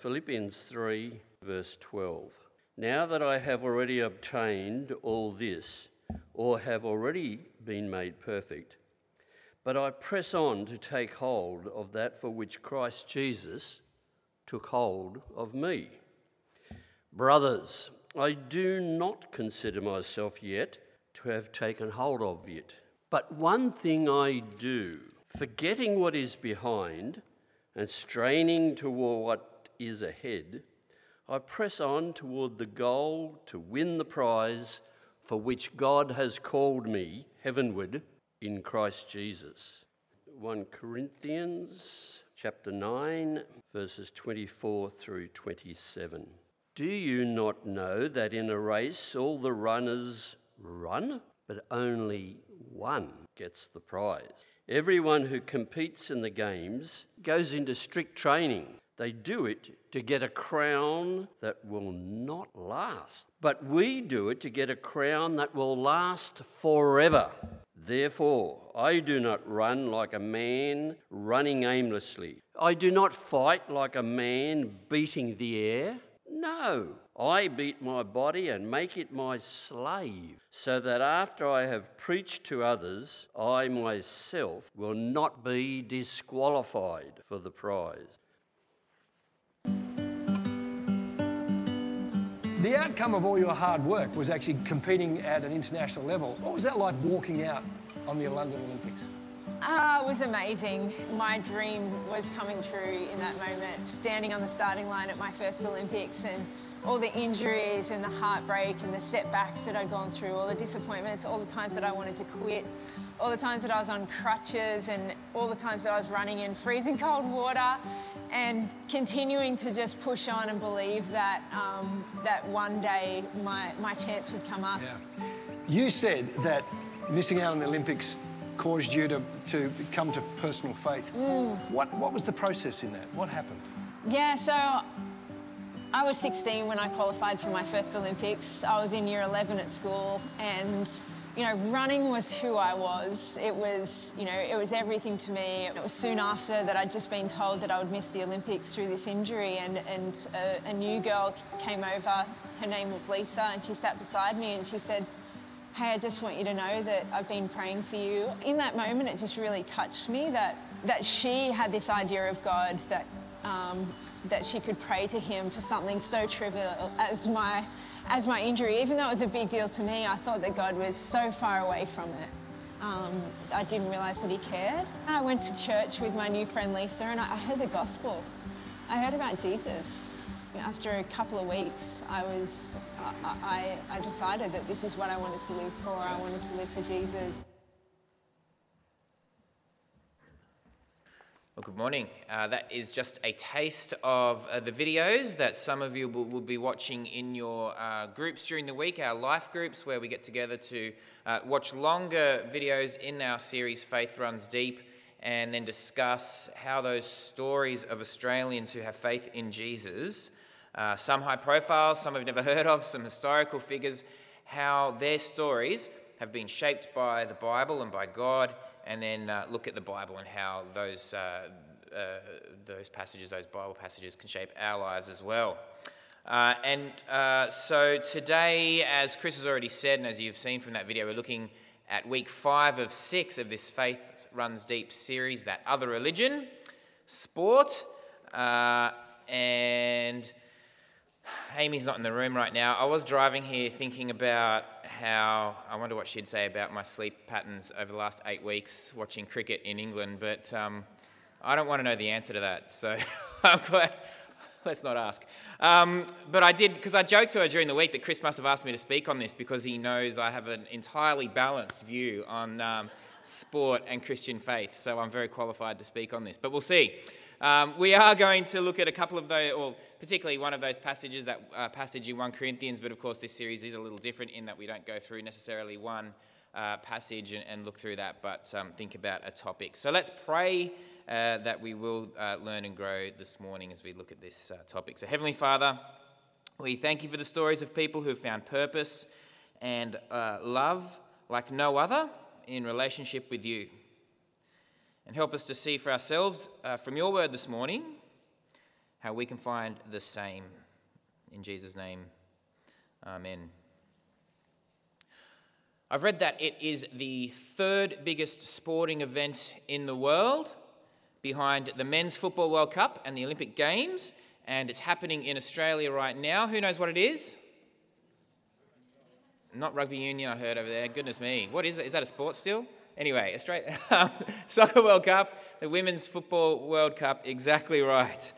Philippians 3, verse 12. Now that I have already obtained all this, or have already been made perfect, but I press on to take hold of that for which Christ Jesus took hold of me. Brothers, I do not consider myself yet to have taken hold of it. But one thing I do, forgetting what is behind and straining toward what is ahead, I press on toward the goal to win the prize for which God has called me heavenward in Christ Jesus. 1 Corinthians chapter 9 verses 24 through 27. Do you not know that in a race all the runners run, but only one gets the prize? Everyone who competes in the games goes into strict training. They do it to get a crown that will not last. But we do it to get a crown that will last forever. Therefore, I do not run like a man running aimlessly. I do not fight like a man beating the air. No, I beat my body and make it my slave, so that after I have preached to others, I myself will not be disqualified for the prize. The outcome of all your hard work was actually competing at an international level. What was that like walking out on the London Olympics? Uh, it was amazing. My dream was coming true in that moment, standing on the starting line at my first Olympics and all the injuries and the heartbreak and the setbacks that I'd gone through, all the disappointments, all the times that I wanted to quit, all the times that I was on crutches and all the times that I was running in freezing cold water and continuing to just push on and believe that, um, that one day my, my chance would come up. Yeah. You said that missing out on the Olympics caused you to, to come to personal faith. Mm. What, what was the process in that? What happened? Yeah, so I was 16 when I qualified for my first Olympics. I was in year 11 at school and you know, running was who I was. It was, you know, it was everything to me. It was soon after that I'd just been told that I would miss the Olympics through this injury and, and a, a new girl came over. Her name was Lisa and she sat beside me and she said, hey, I just want you to know that I've been praying for you. In that moment, it just really touched me that, that she had this idea of God, that, um, that she could pray to him for something so trivial as my, as my injury. Even though it was a big deal to me, I thought that God was so far away from it. Um, I didn't realise that he cared. I went to church with my new friend Lisa and I heard the gospel. I heard about Jesus. After a couple of weeks, I was, I, I decided that this is what I wanted to live for. I wanted to live for Jesus. Well, good morning. Uh, that is just a taste of uh, the videos that some of you will, will be watching in your uh, groups during the week, our life groups, where we get together to uh, watch longer videos in our series Faith Runs Deep and then discuss how those stories of Australians who have faith in Jesus uh, some high profile, some I've never heard of, some historical figures, how their stories have been shaped by the Bible and by God, and then uh, look at the Bible and how those, uh, uh those passages, those Bible passages, can shape our lives as well. Uh, and uh, so today, as Chris has already said, and as you've seen from that video, we're looking at week five of six of this Faith Runs Deep series, that other religion, sport, and Amy's not in the room right now. I was driving here thinking about how I wonder what she'd say about my sleep patterns over the last eight weeks watching cricket in England, but um, I don't want to know the answer to that, so I'm glad. Let's not ask. Um, but I did, because I joked to her during the week that Chris must have asked me to speak on this because he knows I have an entirely balanced view on um, sport and Christian faith, so I'm very qualified to speak on this. But we'll see. Um, we are going to look at a couple of those, or particularly one of those passages, that uh, passage in 1 Corinthians, but of course this series is a little different in that we don't go through necessarily one uh, passage and, and, look through that, but um, think about a topic. So let's pray uh, that we will uh, learn and grow this morning as we look at this uh, topic. So, Heavenly Father, we thank you for the stories of people who found purpose and uh, love like no other in relationship with you and help us to see for ourselves uh, from your word this morning how we can find the same. In Jesus' name, amen. I've read that it is the third biggest sporting event in the world behind the Men's Football World Cup and the Olympic Games, and it's happening in Australia right now. Who knows what it is? Not rugby union, I heard over there. Goodness me. What is it? Is that a sport still? Anyway, Australia, Soccer World Cup, the Women's Football World Cup, exactly right.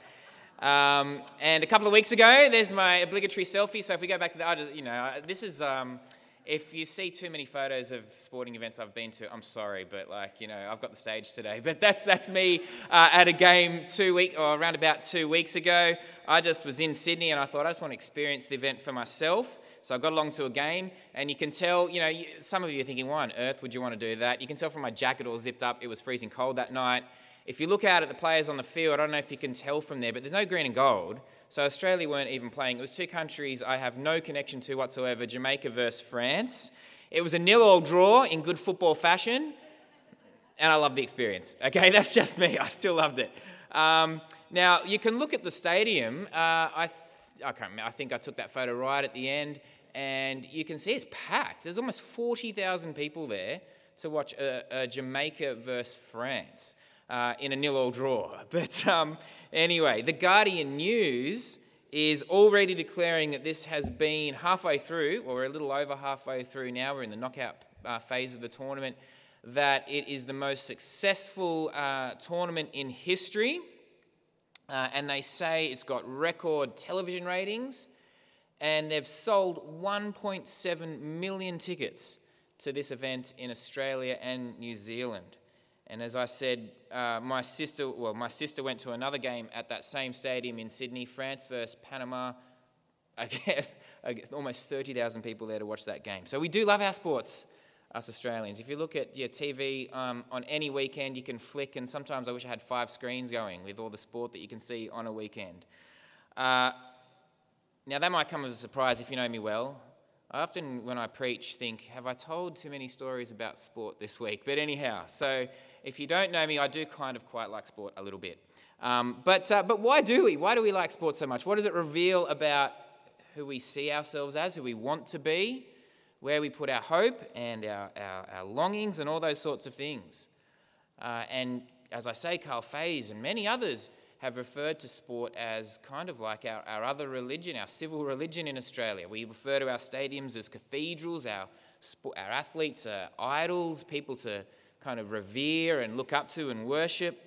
Um, and a couple of weeks ago, there's my obligatory selfie. So if we go back to the that, you know, this is. Um, if you see too many photos of sporting events I've been to, I'm sorry, but like you know, I've got the stage today. But that's that's me uh, at a game two week or around about two weeks ago. I just was in Sydney and I thought I just want to experience the event for myself. So I got along to a game, and you can tell, you know, some of you are thinking, why on earth would you want to do that? You can tell from my jacket all zipped up, it was freezing cold that night. If you look out at the players on the field, I don't know if you can tell from there, but there's no green and gold. So Australia weren't even playing. It was two countries I have no connection to whatsoever Jamaica versus France. It was a nil all draw in good football fashion, and I loved the experience. Okay, that's just me. I still loved it. Um, now, you can look at the stadium. Uh, I I can't remember, I think I took that photo right at the end, and you can see it's packed. There's almost 40,000 people there to watch a, a Jamaica versus France uh, in a nil-all draw. But um, anyway, the Guardian News is already declaring that this has been halfway through, or a little over halfway through now. We're in the knockout uh, phase of the tournament. That it is the most successful uh, tournament in history. Uh, and they say it's got record television ratings, and they've sold 1.7 million tickets to this event in Australia and New Zealand. And as I said, uh, my sister, well, my sister went to another game at that same stadium in Sydney, France versus Panama. Again, almost 30,000 people there to watch that game. So we do love our sports us Australians. If you look at your TV um, on any weekend, you can flick, and sometimes I wish I had five screens going with all the sport that you can see on a weekend. Uh, now, that might come as a surprise if you know me well. I often, when I preach, think, have I told too many stories about sport this week? But anyhow, so if you don't know me, I do kind of quite like sport a little bit. Um, but, uh, but why do we? Why do we like sport so much? What does it reveal about who we see ourselves as, who we want to be? Where we put our hope and our, our, our longings and all those sorts of things. Uh, and as I say, Carl Fays and many others have referred to sport as kind of like our, our other religion, our civil religion in Australia. We refer to our stadiums as cathedrals, our, our athletes are idols, people to kind of revere and look up to and worship.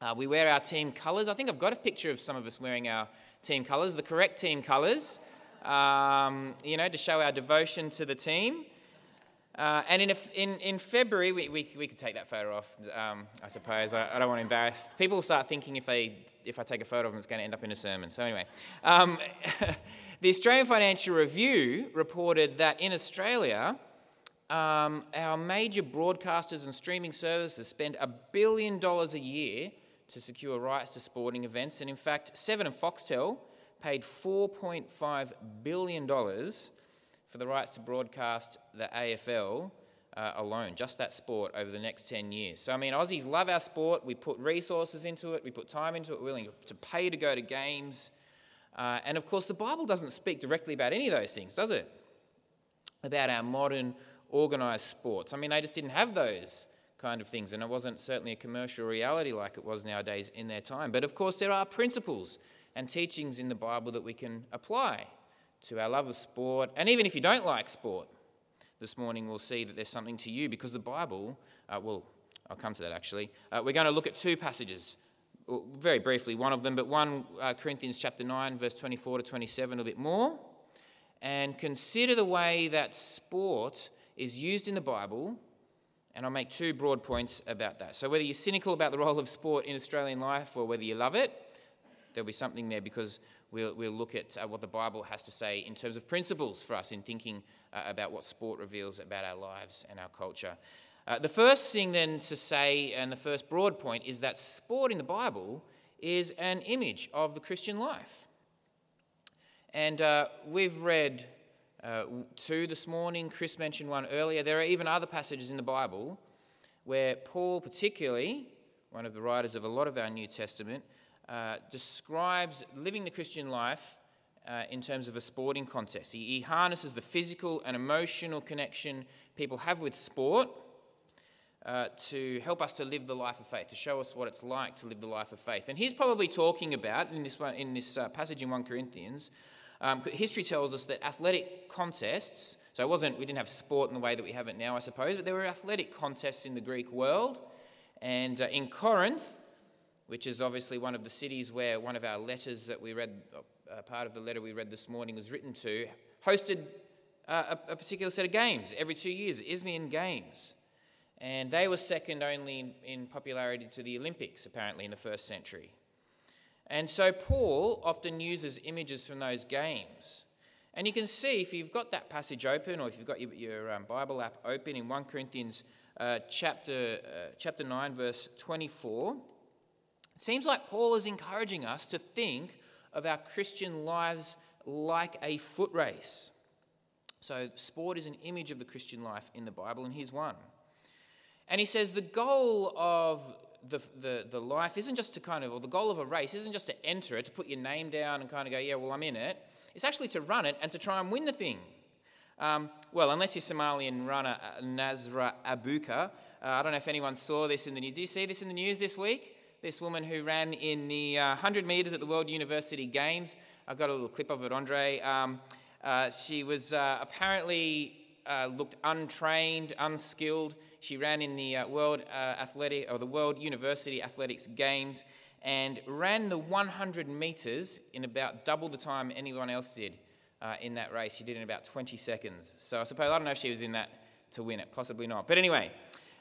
Uh, we wear our team colours. I think I've got a picture of some of us wearing our team colours, the correct team colours um, you know, to show our devotion to the team. Uh, and in, in, in February, we, we, we could take that photo off, um, I suppose. I, I, don't want to embarrass. People start thinking if, they, if I take a photo of them, it's going to end up in a sermon. So, anyway, um, the Australian Financial Review reported that in Australia, um, our major broadcasters and streaming services spend a billion dollars a year to secure rights to sporting events. And in fact, Seven and Foxtel paid $4.5 billion for the rights to broadcast the AFL uh, alone, just that sport, over the next 10 years. So, I mean, Aussies love our sport. We put resources into it, we put time into it, we're willing to pay to go to games. Uh, and of course, the Bible doesn't speak directly about any of those things, does it? About our modern organised sports. I mean, they just didn't have those kind of things, and it wasn't certainly a commercial reality like it was nowadays in their time. But of course, there are principles and teachings in the Bible that we can apply to our love of sport. And even if you don't like sport, this morning we'll see that there's something to you because the Bible, uh, well, I'll come to that actually. Uh, we're going to look at two passages, very briefly, one of them, but 1 uh, Corinthians chapter 9, verse 24 to 27, a bit more, and consider the way that sport is used in the Bible. And I'll make two broad points about that. So, whether you're cynical about the role of sport in Australian life or whether you love it, there'll be something there because we'll, we'll look at uh, what the Bible has to say in terms of principles for us in thinking uh, about what sport reveals about our lives and our culture. Uh, the first thing then to say, and the first broad point, is that sport in the Bible is an image of the Christian life. And uh, we've read uh, two this morning, Chris mentioned one earlier. There are even other passages in the Bible where Paul, particularly, one of the writers of a lot of our New Testament, uh, describes living the Christian life uh, in terms of a sporting contest. He, he harnesses the physical and emotional connection people have with sport uh, to help us to live the life of faith, to show us what it's like to live the life of faith. And he's probably talking about, in this, one, in this uh, passage in 1 Corinthians, um, history tells us that athletic contests, so it wasn't, we didn't have sport in the way that we have it now, I suppose, but there were athletic contests in the Greek world. And uh, in Corinth, which is obviously one of the cities where one of our letters that we read, uh, part of the letter we read this morning was written to, hosted uh, a, a, particular set of games every two years, Isthmian Games. And they were second only in, in popularity to the Olympics, apparently, in the first century. And so Paul often uses images from those games. And you can see if you've got that passage open or if you've got your, your um, Bible app open in 1 Corinthians uh, chapter, uh, chapter 9, verse 24, it seems like Paul is encouraging us to think of our Christian lives like a foot race. So, sport is an image of the Christian life in the Bible, and here's one. And he says the goal of the, the, the life isn't just to kind of, or the goal of a race isn't just to enter it, to put your name down and kind of go, yeah, well, I'm in it. It's actually to run it and to try and win the thing. Um, well, unless you're Somalian runner uh, Nasra Abukar. Uh, I don't know if anyone saw this in the news. Did you see this in the news this week? This woman who ran in the uh, 100 metres at the World University Games. I've got a little clip of it, Andre. Um, uh, she was uh, apparently uh, looked untrained, unskilled. She ran in the uh, World Athletic or the World University Athletics Games and ran the 100 meters in about double the time anyone else did in that race. She did in about 20 seconds. So I suppose I don't know if she was in that to win it, possibly not. But anyway,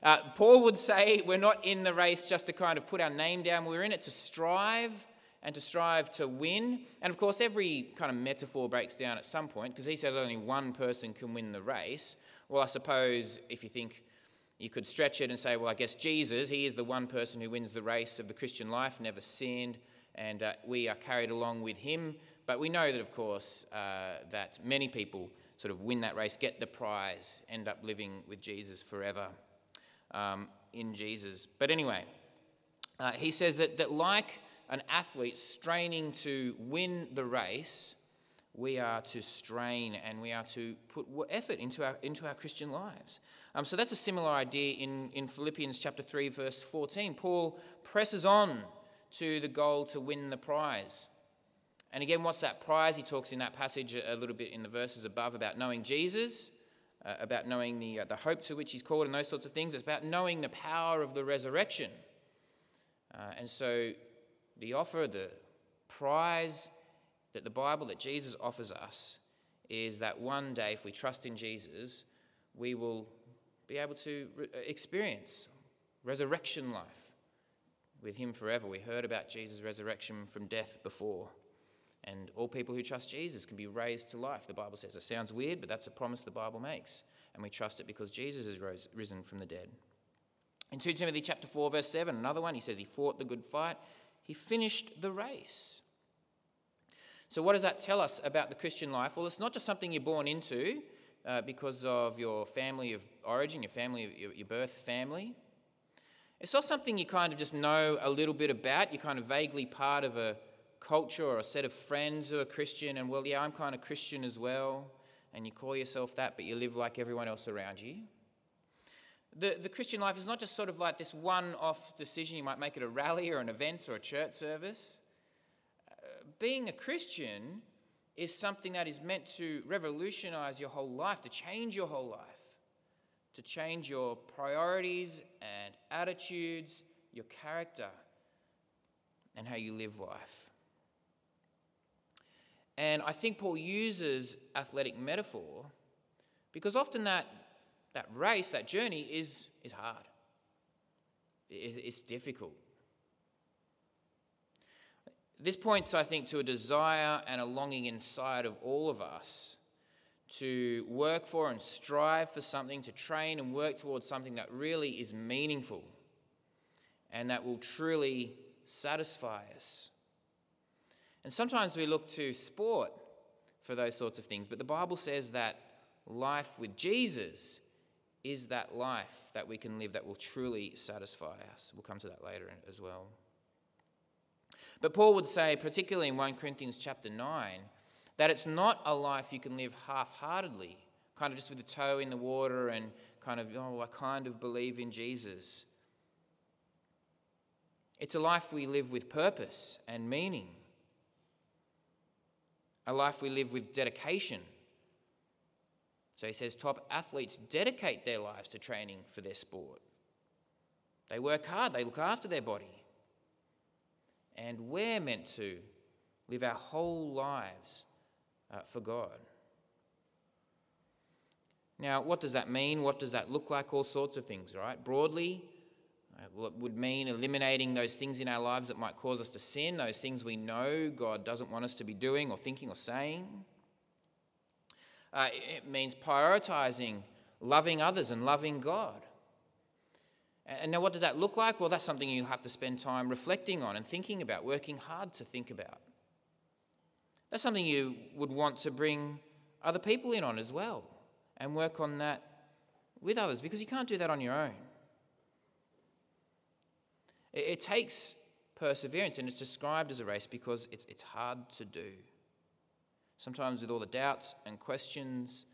uh, Paul would say we're not in the race just to kind of put our name down. We're in it to strive and to strive to win. And of course, every kind of metaphor breaks down at some point because he said only one person can win the race. Well, I suppose if you think you could stretch it and say, well, I guess Jesus, he is the one person who wins the race of the Christian life, never sinned, and uh, we are carried along with him. But we know that, of course, uh, that many people sort of win that race, get the prize, end up living with Jesus forever um, in Jesus. But anyway, uh, he says that, that like an athlete straining to win the race, we are to strain and we are to put effort into our, into our Christian lives. Um, so that's a similar idea in, in Philippians chapter 3, verse 14. Paul presses on to the goal to win the prize. And again, what's that prize? He talks in that passage a, little bit in the verses above about knowing Jesus, uh, about knowing the, uh, the hope to which he's called, and those sorts of things. It's about knowing the power of the resurrection. Uh, and so the offer, the prize that the Bible, that Jesus offers us, is that one day, if we trust in Jesus, we will be able to re- uh, experience resurrection life with Him forever. We heard about Jesus' resurrection from death before. And all people who trust Jesus can be raised to life, the Bible says. It sounds weird, but that's a promise the Bible makes. And we trust it because Jesus has rose, risen from the dead. In 2 Timothy chapter 4, verse 7, another one, he says he fought the good fight, he finished the race. So, what does that tell us about the Christian life? Well, it's not just something you're born into uh, because of your family of origin, your family, your, your birth family. It's not something you kind of just know a little bit about. You're kind of vaguely part of a culture or a set of friends who are Christian, and well, yeah, I'm kind of Christian as well, and you call yourself that, but you live like everyone else around you. The, the Christian life is not just sort of like this one off decision you might make at a rally or an event or a church service. Uh, being a Christian is something that is meant to revolutionize your whole life, to change your whole life, to change your priorities and attitudes, your character, and how you live life. And I think Paul uses athletic metaphor because often that, that race, that journey is, is hard, it's difficult. This points, I think, to a desire and a longing inside of all of us to work for and strive for something, to train and work towards something that really is meaningful and that will truly satisfy us. And sometimes we look to sport for those sorts of things, but the Bible says that life with Jesus is that life that we can live that will truly satisfy us. We'll come to that later as well. But Paul would say, particularly in 1 Corinthians chapter 9, that it's not a life you can live half heartedly, kind of just with a toe in the water and kind of, oh, I kind of believe in Jesus. It's a life we live with purpose and meaning, a life we live with dedication. So he says top athletes dedicate their lives to training for their sport. They work hard, they look after their body. And we're meant to live our whole lives uh, for God. Now, what does that mean? What does that look like? All sorts of things, right? Broadly, it would mean eliminating those things in our lives that might cause us to sin, those things we know God doesn't want us to be doing or thinking or saying. Uh, it means prioritizing loving others and loving God. And now, what does that look like? Well, that's something you'll have to spend time reflecting on and thinking about, working hard to think about. That's something you would want to bring other people in on as well and work on that with others because you can't do that on your own. It, it takes perseverance and it's described as a race because it's, it's hard to do. Sometimes, with all the doubts and questions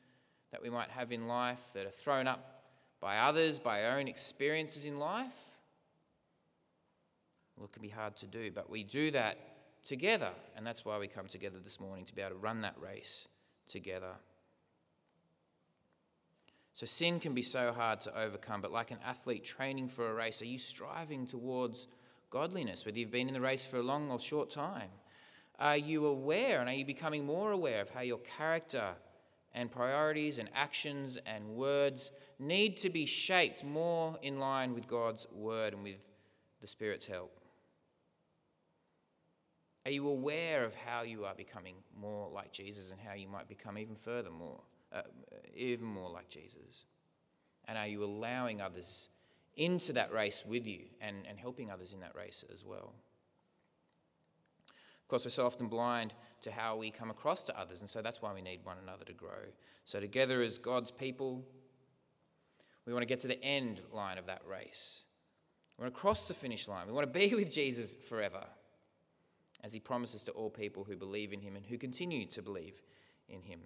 that we might have in life that are thrown up by others, by our own experiences in life, well, it can be hard to do. But we do that together, and that's why we come together this morning to be able to run that race together. So, sin can be so hard to overcome, but like an athlete training for a race, are you striving towards godliness, whether you've been in the race for a long or short time? Are you aware and are you becoming more aware of how your character and priorities and actions and words need to be shaped more in line with God's word and with the Spirit's help? Are you aware of how you are becoming more like Jesus and how you might become even further more, uh, even more like Jesus? And are you allowing others into that race with you and, and helping others in that race as well? Of course, we're so often blind to how we come across to others, and so that's why we need one another to grow. So, together as God's people, we want to get to the end line of that race. We want to cross the finish line. We want to be with Jesus forever, as he promises to all people who believe in him and who continue to believe in him.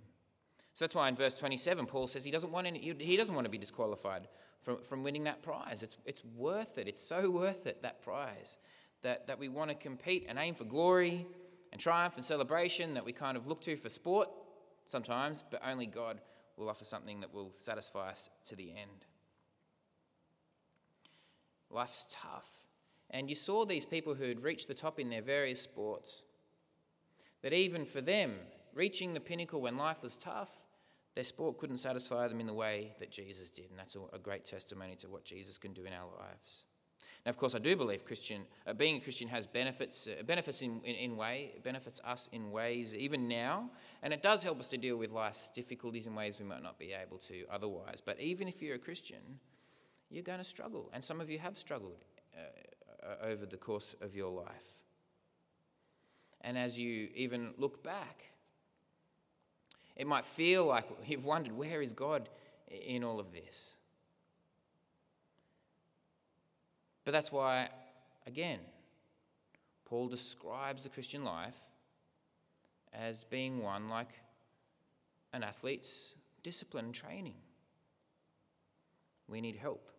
So that's why in verse 27, Paul says he doesn't want, any, he doesn't want to be disqualified from, from winning that prize. It's, it's worth it. It's so worth it, that prize that, that we want to compete and aim for glory and triumph and celebration that we kind of look to for sport sometimes, but only God will offer something that will satisfy us to the end. Life's tough. And you saw these people who had reached the top in their various sports, that even for them, reaching the pinnacle when life was tough, their sport couldn't satisfy them in the way that Jesus did. And that's a great testimony to what Jesus can do in our lives. Now, of course, I do believe Christian uh, being a Christian has benefits, uh, benefits in, in, in way, benefits us in ways even now, and it does help us to deal with life's difficulties in ways we might not be able to otherwise. But even if you're a Christian, you're going to struggle, and some of you have struggled uh, uh over the course of your life. And as you even look back, it might feel like you've wondered, where is God in all of this? But that's why, again, Paul describes the Christian life as being one like an athlete's discipline and training. We need help.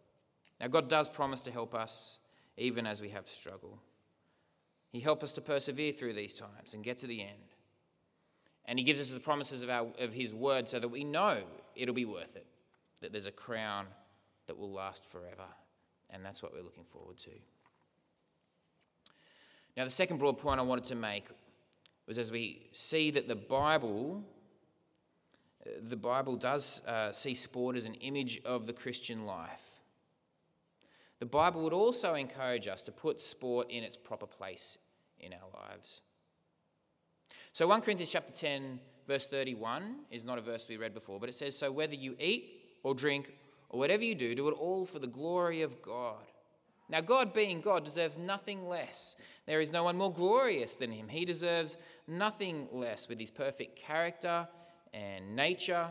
Now, God does promise to help us even as we have struggle. He helps us to persevere through these times and get to the end. And He gives us the promises of, our, of His word so that we know it'll be worth it, that there's a crown that will last forever and that's what we're looking forward to. Now, the second broad point I wanted to make was as we see that the Bible, uh, the Bible does uh, see sport as an image of the Christian life. The Bible would also encourage us to put sport in its proper place in our lives. So 1 Corinthians chapter 10 verse 31 is not a verse we read before, but it says so whether you eat or drink or whatever you do, do it all for the glory of God. Now, God being God deserves nothing less. There is no one more glorious than him. He deserves nothing less with his perfect character and nature.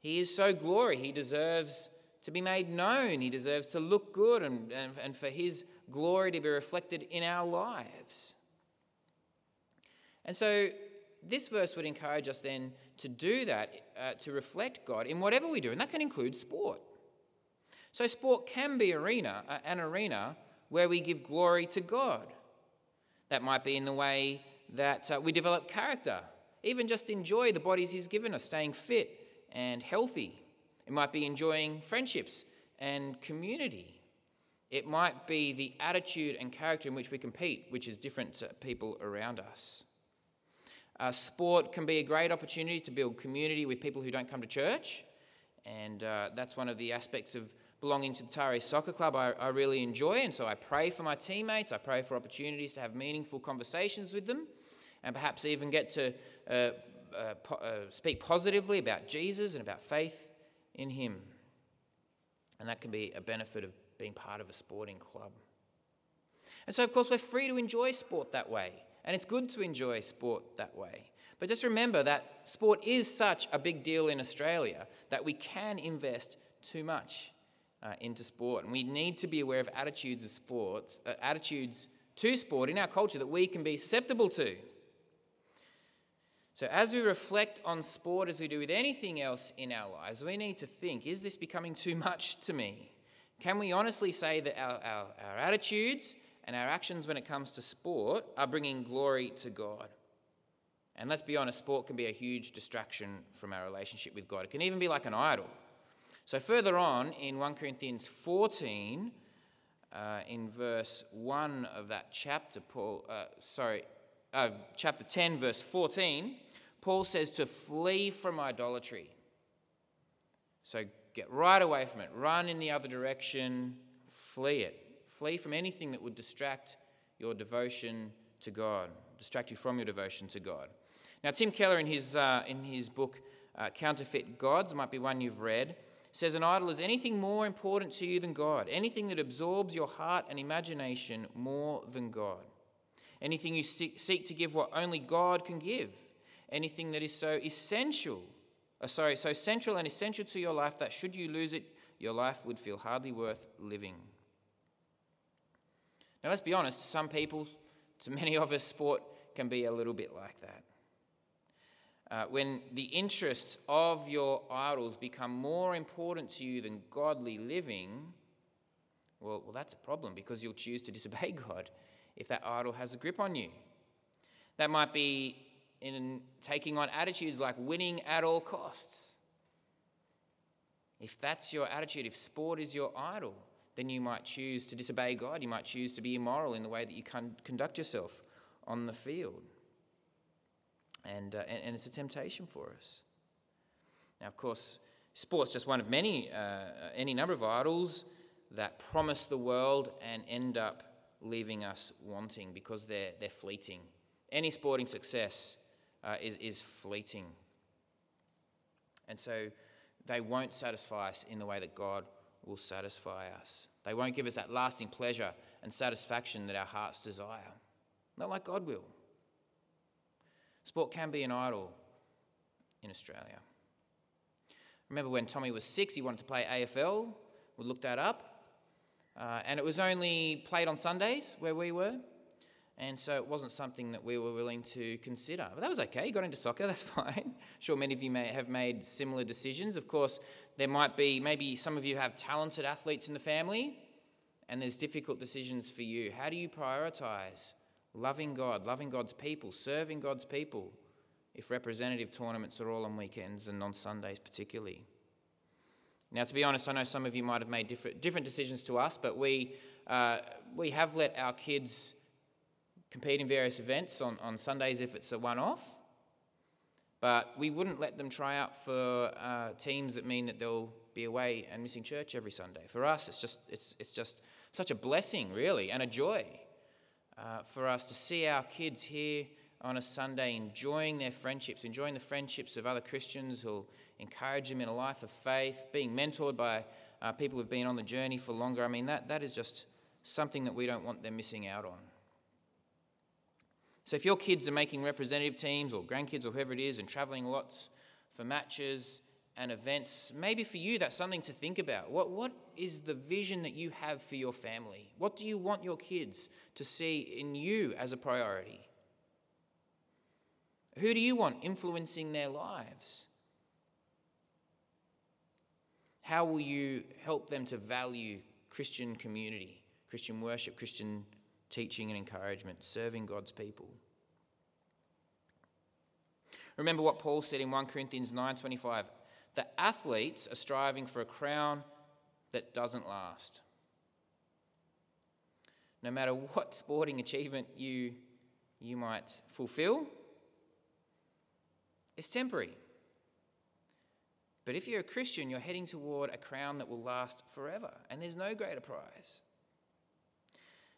He is so glory. He deserves to be made known. He deserves to look good and, and, and for his glory to be reflected in our lives. And so this verse would encourage us then to do that, uh, to reflect God in whatever we do, and that can include sport. So sport can be arena, uh, an arena where we give glory to God. That might be in the way that uh, we develop character, even just enjoy the bodies He's given us, staying fit and healthy. It might be enjoying friendships and community. It might be the attitude and character in which we compete, which is different to people around us. Uh, sport can be a great opportunity to build community with people who don't come to church, and uh, that's one of the aspects of belonging to the Tare Soccer Club I, I, really enjoy. And so I pray for my teammates, I pray for opportunities to have meaningful conversations with them, and perhaps even get to uh, uh po- uh, speak positively about Jesus and about faith in Him. And that can be a benefit of being part of a sporting club. And so, of course, we're free to enjoy sport that way. And it's good to enjoy sport that way. But just remember that sport is such a big deal in Australia that we can invest too much uh, into sport. And we need to be aware of attitudes of sports, uh, attitudes to sport in our culture that we can be susceptible to. So, as we reflect on sport as we do with anything else in our lives, we need to think is this becoming too much to me? Can we honestly say that our, our, our attitudes and our actions when it comes to sport are bringing glory to God. And let's be honest, sport can be a huge distraction from our relationship with God. It can even be like an idol. So, further on in 1 Corinthians 14, uh, in verse 1 of that chapter, Paul, uh, sorry, uh, chapter 10, verse 14, Paul says to flee from idolatry. So, get right away from it, run in the other direction, flee it. Flee from anything that would distract your devotion to God, distract you from your devotion to God. Now, Tim Keller, in his, uh, in his book, uh, Counterfeit Gods, might be one you've read, says an idol is anything more important to you than God, anything that absorbs your heart and imagination more than God, anything you seek, to give what only God can give, anything that is so essential, uh, sorry, so central and essential to your life that should you lose it, your life would feel hardly worth living. Now, let's be honest, some people, to many of us, sport can be a little bit like that. Uh, when the interests of your idols become more important to you than godly living, well, well, that's a problem because you'll choose to disobey God if that idol has a grip on you. That might be in taking on attitudes like winning at all costs. If that's your attitude, if sport is your idol, then you might choose to disobey God. You might choose to be immoral in the way that you con- conduct yourself on the field. And, uh, and, and, it's a temptation for us. Now, of course, sport's just one of many, uh, any number of idols that promise the world and end up leaving us wanting because they're, they're fleeting. Any sporting success uh, is, is fleeting. And so they won't satisfy us in the way that God will satisfy us. They won't give us that lasting pleasure and satisfaction that our hearts desire. Not like God will. Sport can be an idol in Australia. Remember when Tommy was six, he wanted to play AFL. We looked that up. Uh, and it was only played on Sundays where we were. And so it wasn't something that we were willing to consider. But that was okay. He got into soccer, that's fine. sure, many of you may have made similar decisions. Of course, there might be, maybe some of you have talented athletes in the family, and there's difficult decisions for you. How do you prioritize loving God, loving God's people, serving God's people, if representative tournaments are all on weekends and on Sundays, particularly? Now, to be honest, I know some of you might have made different, different decisions to us, but we, uh, we have let our kids compete in various events on, on Sundays if it's a one off. But we wouldn't let them try out for uh, teams that mean that they'll be away and missing church every Sunday. For us, it's just, it's, it's just such a blessing, really, and a joy uh, for us to see our kids here on a Sunday enjoying their friendships, enjoying the friendships of other Christians who'll encourage them in a life of faith, being mentored by uh, people who've been on the journey for longer. I mean, that, that is just something that we don't want them missing out on. So if your kids are making representative teams or grandkids or whoever it is and traveling lots for matches and events, maybe for you that's something to think about. What, what is the vision that you have for your family? What do you want your kids to see in you as a priority? Who do you want influencing their lives? How will you help them to value Christian community, Christian worship, Christian teaching and encouragement, serving God's people? Remember what Paul said in 1 Corinthians 9:25, the athletes are striving for a crown that doesn't last. No matter what sporting achievement you, you might fulfill, it's temporary. But if you're a Christian, you're heading toward a crown that will last forever, and there's no greater prize.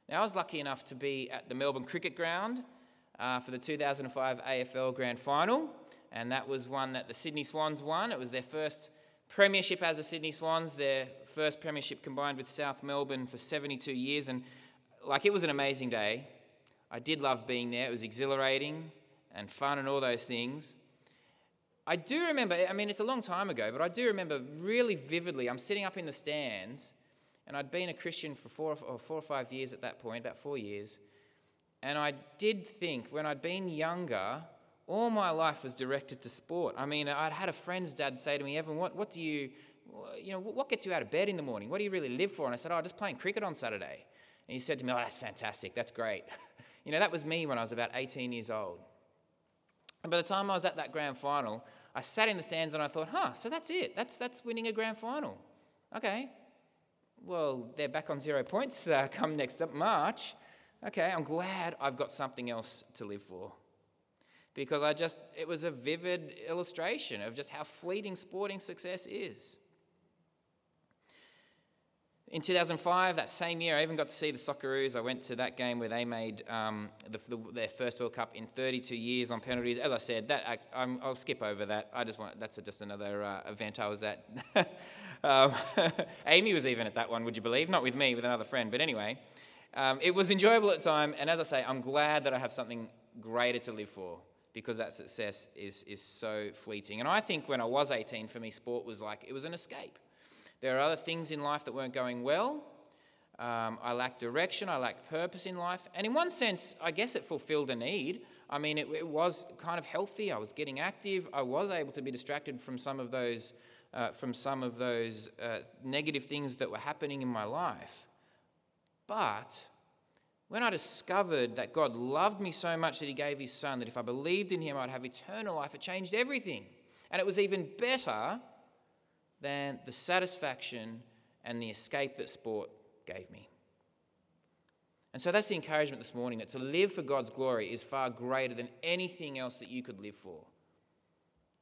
Now, I was lucky enough to be at the Melbourne Cricket Ground uh, for the 2005 AFL Grand Final, and that was one that the Sydney Swans won. It was their first premiership as the Sydney Swans, their first premiership combined with South Melbourne for 72 years, and like it was an amazing day. I did love being there. It was exhilarating and fun and all those things. I do remember, I mean, it's a long time ago, but I do remember really vividly. I'm sitting up in the stands, and I'd been a Christian for four or, four or five years at that point, about four years. And I did think when I'd been younger, all my life was directed to sport. I mean, I'd had a friend's dad say to me, Evan, what, what do you, you know, what gets you out of bed in the morning? What do you really live for? And I said, oh, just playing cricket on Saturday. And he said to me, oh, that's fantastic. That's great. you know, that was me when I was about 18 years old. And by the time I was at that grand final, I sat in the stands and I thought, huh, so that's it. That's, that's winning a grand final. Okay. Well, they're back on zero points uh, come next up March. Okay, I'm glad I've got something else to live for. Because I just, it was a vivid illustration of just how fleeting sporting success is. In 2005, that same year, I even got to see the Socceroos. I went to that game where they made um, the, the, their first World Cup in 32 years on penalties. As I said, that I, will skip over that. I just want that's a, just another uh, event I was at. um, Amy was even at that one, would you believe? Not with me, with another friend. But anyway, um, it was enjoyable at the time. And as I say, I'm glad that I have something greater to live for because that success is, is so fleeting. And I think when I was 18, for me, sport was like it was an escape. There are other things in life that weren't going well. Um, I lacked direction, I lacked purpose in life. And in one sense, I guess it fulfilled a need. I mean, it, it was kind of healthy. I was getting active. I was able to be distracted from some of those, uh, from some of those uh, negative things that were happening in my life. But when I discovered that God loved me so much that He gave His Son, that if I believed in Him, I'd have eternal life, it changed everything. And it was even better than the satisfaction and the escape that sport gave me. And so that's the encouragement this morning that to live for God's glory is far greater than anything else that you could live for.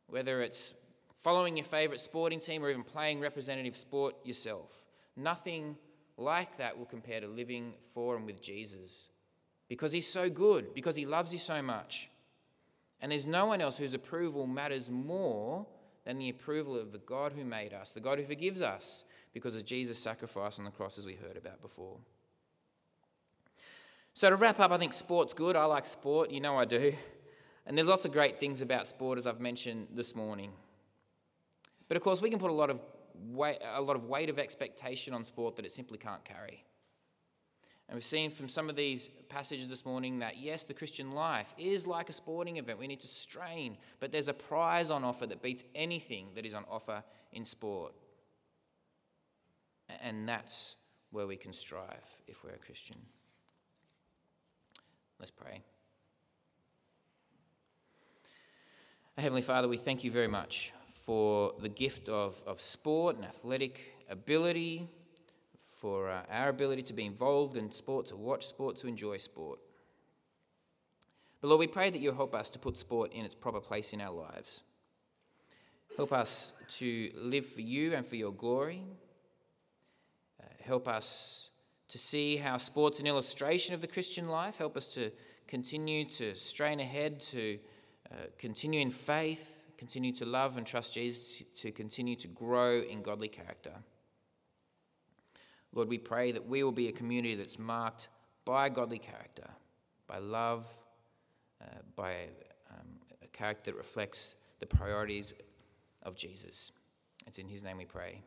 Whether it's following your favourite sporting team or even playing representative sport yourself, nothing like that will compare to living for and with Jesus because he's so good, because he loves you so much. And there's no one else whose approval matters more than the approval of the God who made us, the God who forgives us because of Jesus' sacrifice on the cross, as we heard about before. So, to wrap up, I think sport's good. I like sport, you know I do. And there's lots of great things about sport, as I've mentioned this morning. But of course, we can put a lot of weight, a lot of weight of expectation on sport that it simply can't carry. And we've seen from some of these passages this morning that yes, the Christian life is like a sporting event. We need to strain, but there's a prize on offer that beats anything that is on offer in sport. And that's where we can strive if we're a Christian. Let's pray. Heavenly Father, we thank you very much for the gift of, of sport and athletic ability for uh, our ability to be involved in sport, to watch sport, to enjoy sport. But Lord, we pray that you'll help us to put sport in its proper place in our lives. Help us to live for you and for your glory. Uh, help us to see how sport's an illustration of the Christian life. Help us to continue to strain ahead, to uh, continue in faith, continue to love and trust Jesus, to continue to grow in godly character. Lord, we pray that we will be a community that's marked by godly character, by love, uh, by um, a character that reflects the priorities of Jesus. It's in his name we pray.